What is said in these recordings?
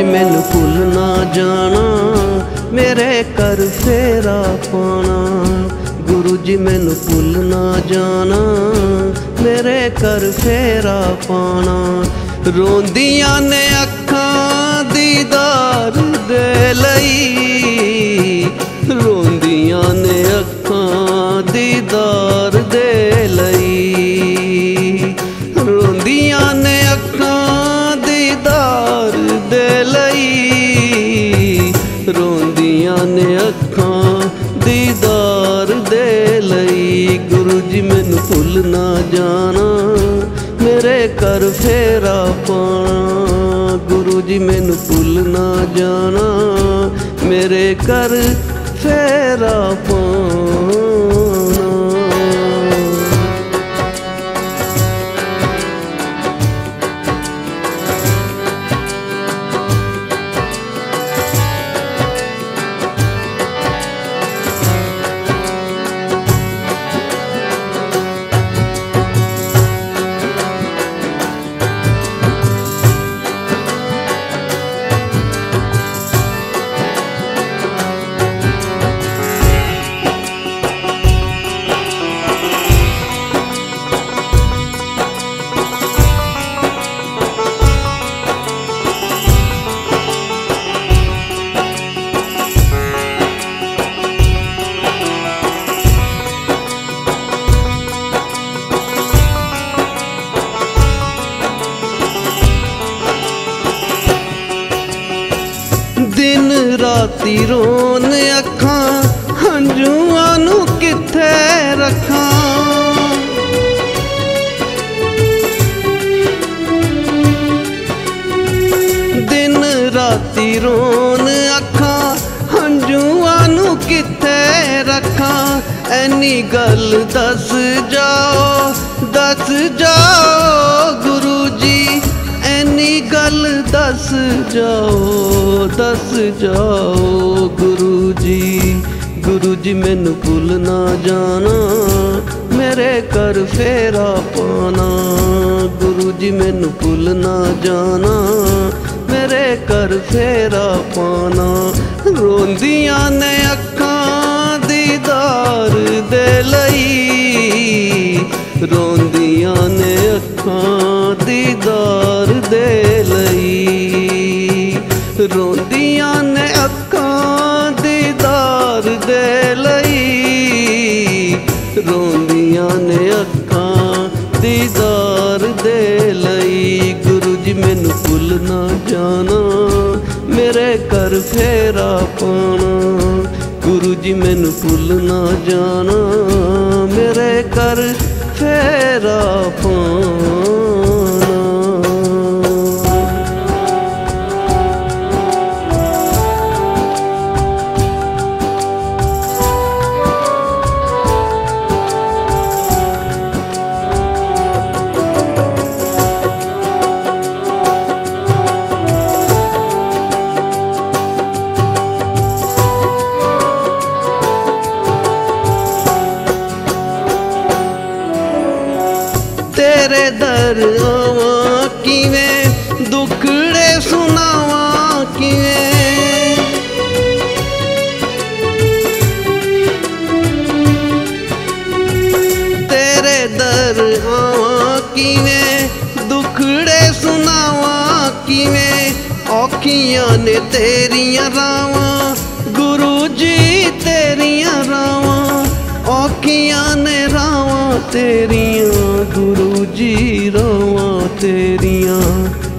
ਗੁਰੂ ਜੀ ਮੈਨੂੰ ਭੁੱਲ ਨਾ ਜਾਣਾ, ਮੇਰੇ ਕਰ ਫੇਰਾ ਪਾਣਾ ਗੁਰੂ ਜੀ, ਮੈਨੂੰ ਭੁੱਲ ਨਾ ਜਾਣਾ, ਮੇਰੇ ਕਰ ਫੇਰਾ ਪਾਣਾ ਰੋਂਦੀਆਂ ਨੇ ਅੱਖਾਂ ਦੀਦਾਰ ਦੇ ਲਈ। ਰੋਂਦੀਆਂ ਨੇ ਅੱਖਾਂ ਦੀਦਾਰ ਨਾ ਜਾਣਾ, ਮੇਰੇ ਕਰ ਫੇਰਾ ਪਾਣਾ ਗੁਰੂ ਜੀ ਮੈਨੂੰ ਭੁੱਲ ਨਾ ਜਾਣਾ, ਮੇਰੇ ਕਰ ਫੇਰਾ ਪਾਣਾ ਰਾਤੀ ਰੋਣ ਅੱਖਾਂ, ਹੰਝੂਆਂ ਨੂੰ ਕਿੱਥੇ ਰੱਖਾਂ? ਦਿਨ ਰਾਤੀ ਰੋਣ ਅੱਖਾਂ, ਹੰਝੂਆਂ ਨੂੰ ਕਿੱਥੇ ਰੱਖਾਂ? ਐਨੀ ਗੱਲ ਦੱਸ ਜਾਓ ਦੱਸ ਜਾਓ ਗੁਰੂ ਜੀ, ਐਨੀ ਗੱਲ ਦੱਸ ਜਾਓ। ਦੱਸ ਜਾਓ ਗੁਰੂ ਜੀ। ਗੁਰੂ ਜੀ, ਮੈਨੂੰ ਭੁੱਲ ਨਾ ਜਾਣਾ। ਮੇਰੇ ਕਰ ਫੇਰਾ ਪਾਣਾ। ਗੁਰੂ ਜੀ, ਮੈਨੂੰ ਭੁੱਲ ਨਾ ਜਾਣਾ। ਮੇਰੇ ਕਰ ਫੇਰਾ ਪਾਣਾ। ਰੋਂਦੀਆਂ ਨੇ ਅੱਖਾਂ ਦੀਦਾਰ ਦੇ ਲਈ। ਰੋਂਦੀਆਂ ਨੇ ਅੱਖਾਂ ਦੀਦਾਰ ਦੇ ਲਈ। ਰੋਂਦੀਆਂ ਨੇ ਅੱਖਾਂ ਦੀਦਾਰ ਦੇ ਲਈ। ਰੋਂਦੀਆਂ ਨੇ ਅੱਖਾਂ ਦੀਦਾਰ ਦੇ ਲਈ। ਗੁਰੂ ਜੀ, ਮੈਨੂੰ ਭੁੱਲ ਨਾ ਜਾਣਾ। ਮੇਰੇ ਕਰ ਫੇਰਾ ਪਾਣਾ ਗੁਰੂ ਜੀ, ਮੈਨੂੰ ਭੁੱਲ ਨਾ ਜਾਣਾ। ਮੇਰੇ ਕਰ ਫੇਰਾ ਪਾਣਾ ਤੇਰੇ ਦਰ ਆਵਾਂ ਕਿਵੇਂ? ਦੁੱਖੜੇ ਸੁਣਾਵਾਂ ਕਿਵੇਂ? ਤੇਰੇ ਦਰ ਆਵਾਂ ਕਿਵੇਂ? ਦੁੱਖੜੇ ਸੁਣਾਵਾਂ ਕਿਵੇਂ? ਔਖੀਆਂ ਨੇ ਤੇਰੀਆਂ ਰਾਵਾਂ, ਗੁਰੂ ਜੀ ਤੇਰੀਆਂ ਰਾਵਾਂ, ਔਖੀਆਂ ਨੇ ਰਾਵਾਂ ਤੇਰੀਆਂ ਗੁਰੂ ਜੀ ਰਾਵਾਂ ਤੇਰੀਆਂ।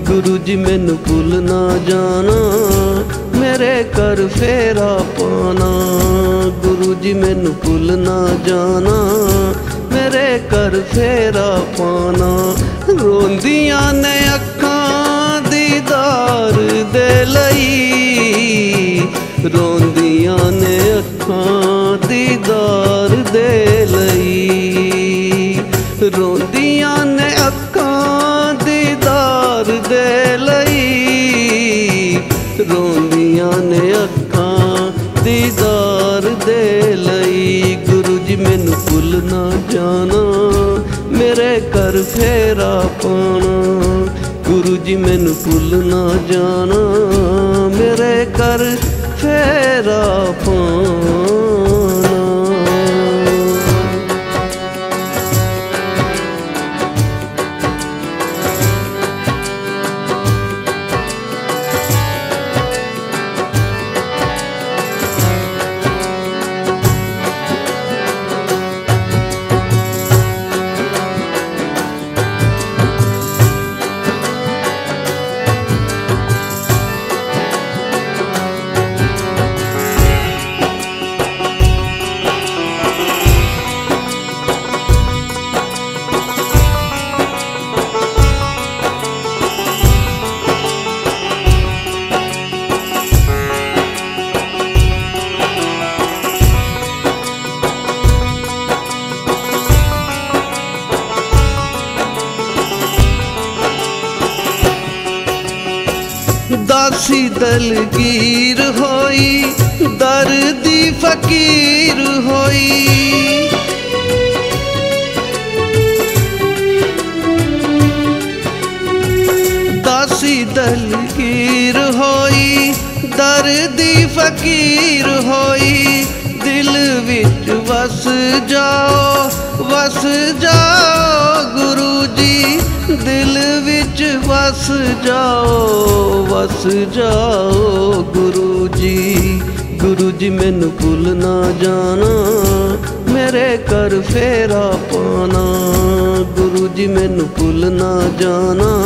ਗੁਰੂ ਜੀ, ਮੈਨੂੰ ਭੁੱਲ ਨਾ ਜਾਣਾ। ਮੇਰੇ ਕਰ ਫੇਰਾ ਪਾਣਾ। ਗੁਰੂ ਜੀ, ਮੈਨੂੰ ਭੁੱਲ ਨਾ ਜਾਣਾ। ਮੇਰੇ ਕਰ ਫੇਰਾ ਪਾਣਾ। ਰੋਂਦੀਆਂ ਨੇ ਅੱਖਾਂ ਦੀਦਾਰ ਦੇ ਲਈ। ਰੋਂਦੀਆਂ ਨੇ ਅੱਖਾਂ ਦੀਦਾਰ ਦੇ ਲਈ। ਰੋਂਦੀਆਂ ਨਾ ਜਾਣਾ, ਮੇਰੇ ਕਰ ਫੇਰਾ ਪਾਣਾ ਗੁਰੂ ਜੀ ਜੀ ਮੈਨੂੰ ਭੁੱਲ ਨਾ ਜਾਣਾ। ਮੇਰੇ ਕਰ ਦਾਸੀ ਦਲਗੀਰ ਹੋਈ, ਦਰਦੀ ਫਕੀਰ ਹੋਈ। ਦਾਸੀ ਦਲਗੀਰ ਹੋਈ, ਦਰਦੀ ਫਕੀਰ ਹੋਈ। ਦਿਲ ਵਿੱਚ ਵਸ ਜਾਓ ਵਸ ਜਾਓ ਗੁਰੂ ਜੀ, ਦਿਲ ਵਿੱਚ ਵਸ ਜਾਓ। ਵਸ ਜਾਓ ਗੁਰੂ ਜੀ। ਗੁਰੂ ਜੀ, ਮੈਨੂੰ ਭੁੱਲ ਨਾ ਜਾਣਾ। ਮੇਰੇ ਕਰ ਫੇਰਾ ਪਾਣਾ। ਗੁਰੂ ਜੀ, ਮੈਨੂੰ ਭੁੱਲ ਨਾ ਜਾਣਾ।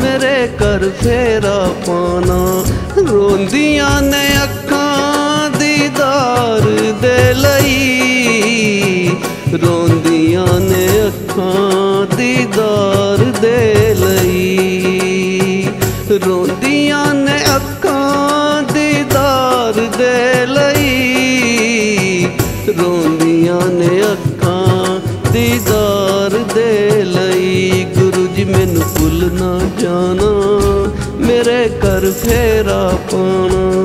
ਮੇਰੇ ਕਰ ਫੇਰਾ ਪਾਣਾ। ਰੋਂਦੀਆਂ ਨੇ ਅੱਖਾਂ ਦੀਦਾਰ ਦੇ ਲਈ। ਰੋਂਦੀਆਂ ਨੇ ਅੱਖਾਂ ਦੀਦਾਰ ਰੋਂਦੀਆਂ ਨੇ ਅੱਖਾਂ ਦੀਦਾਰ ਦੇ ਲਈ। ਰੋਂਦੀਆਂ ਨੇ ਅੱਖਾਂ ਦੀਦਾਰ ਦੇ ਲਈ। ਗੁਰੂ ਜੀ, ਮੈਨੂੰ ਭੁੱਲ ਨਾ ਜਾਣਾ। ਮੇਰੇ ਕਰ ਫੇਰਾ ਪਾਣਾ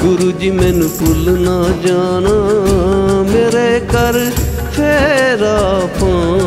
ਗੁਰੂ ਜੀ, ਮੈਨੂੰ ਭੁੱਲ ਨਾ ਜਾਣਾ। ਮੇਰੇ ਕਰ ਫੇਰਾ ਪਾਣਾ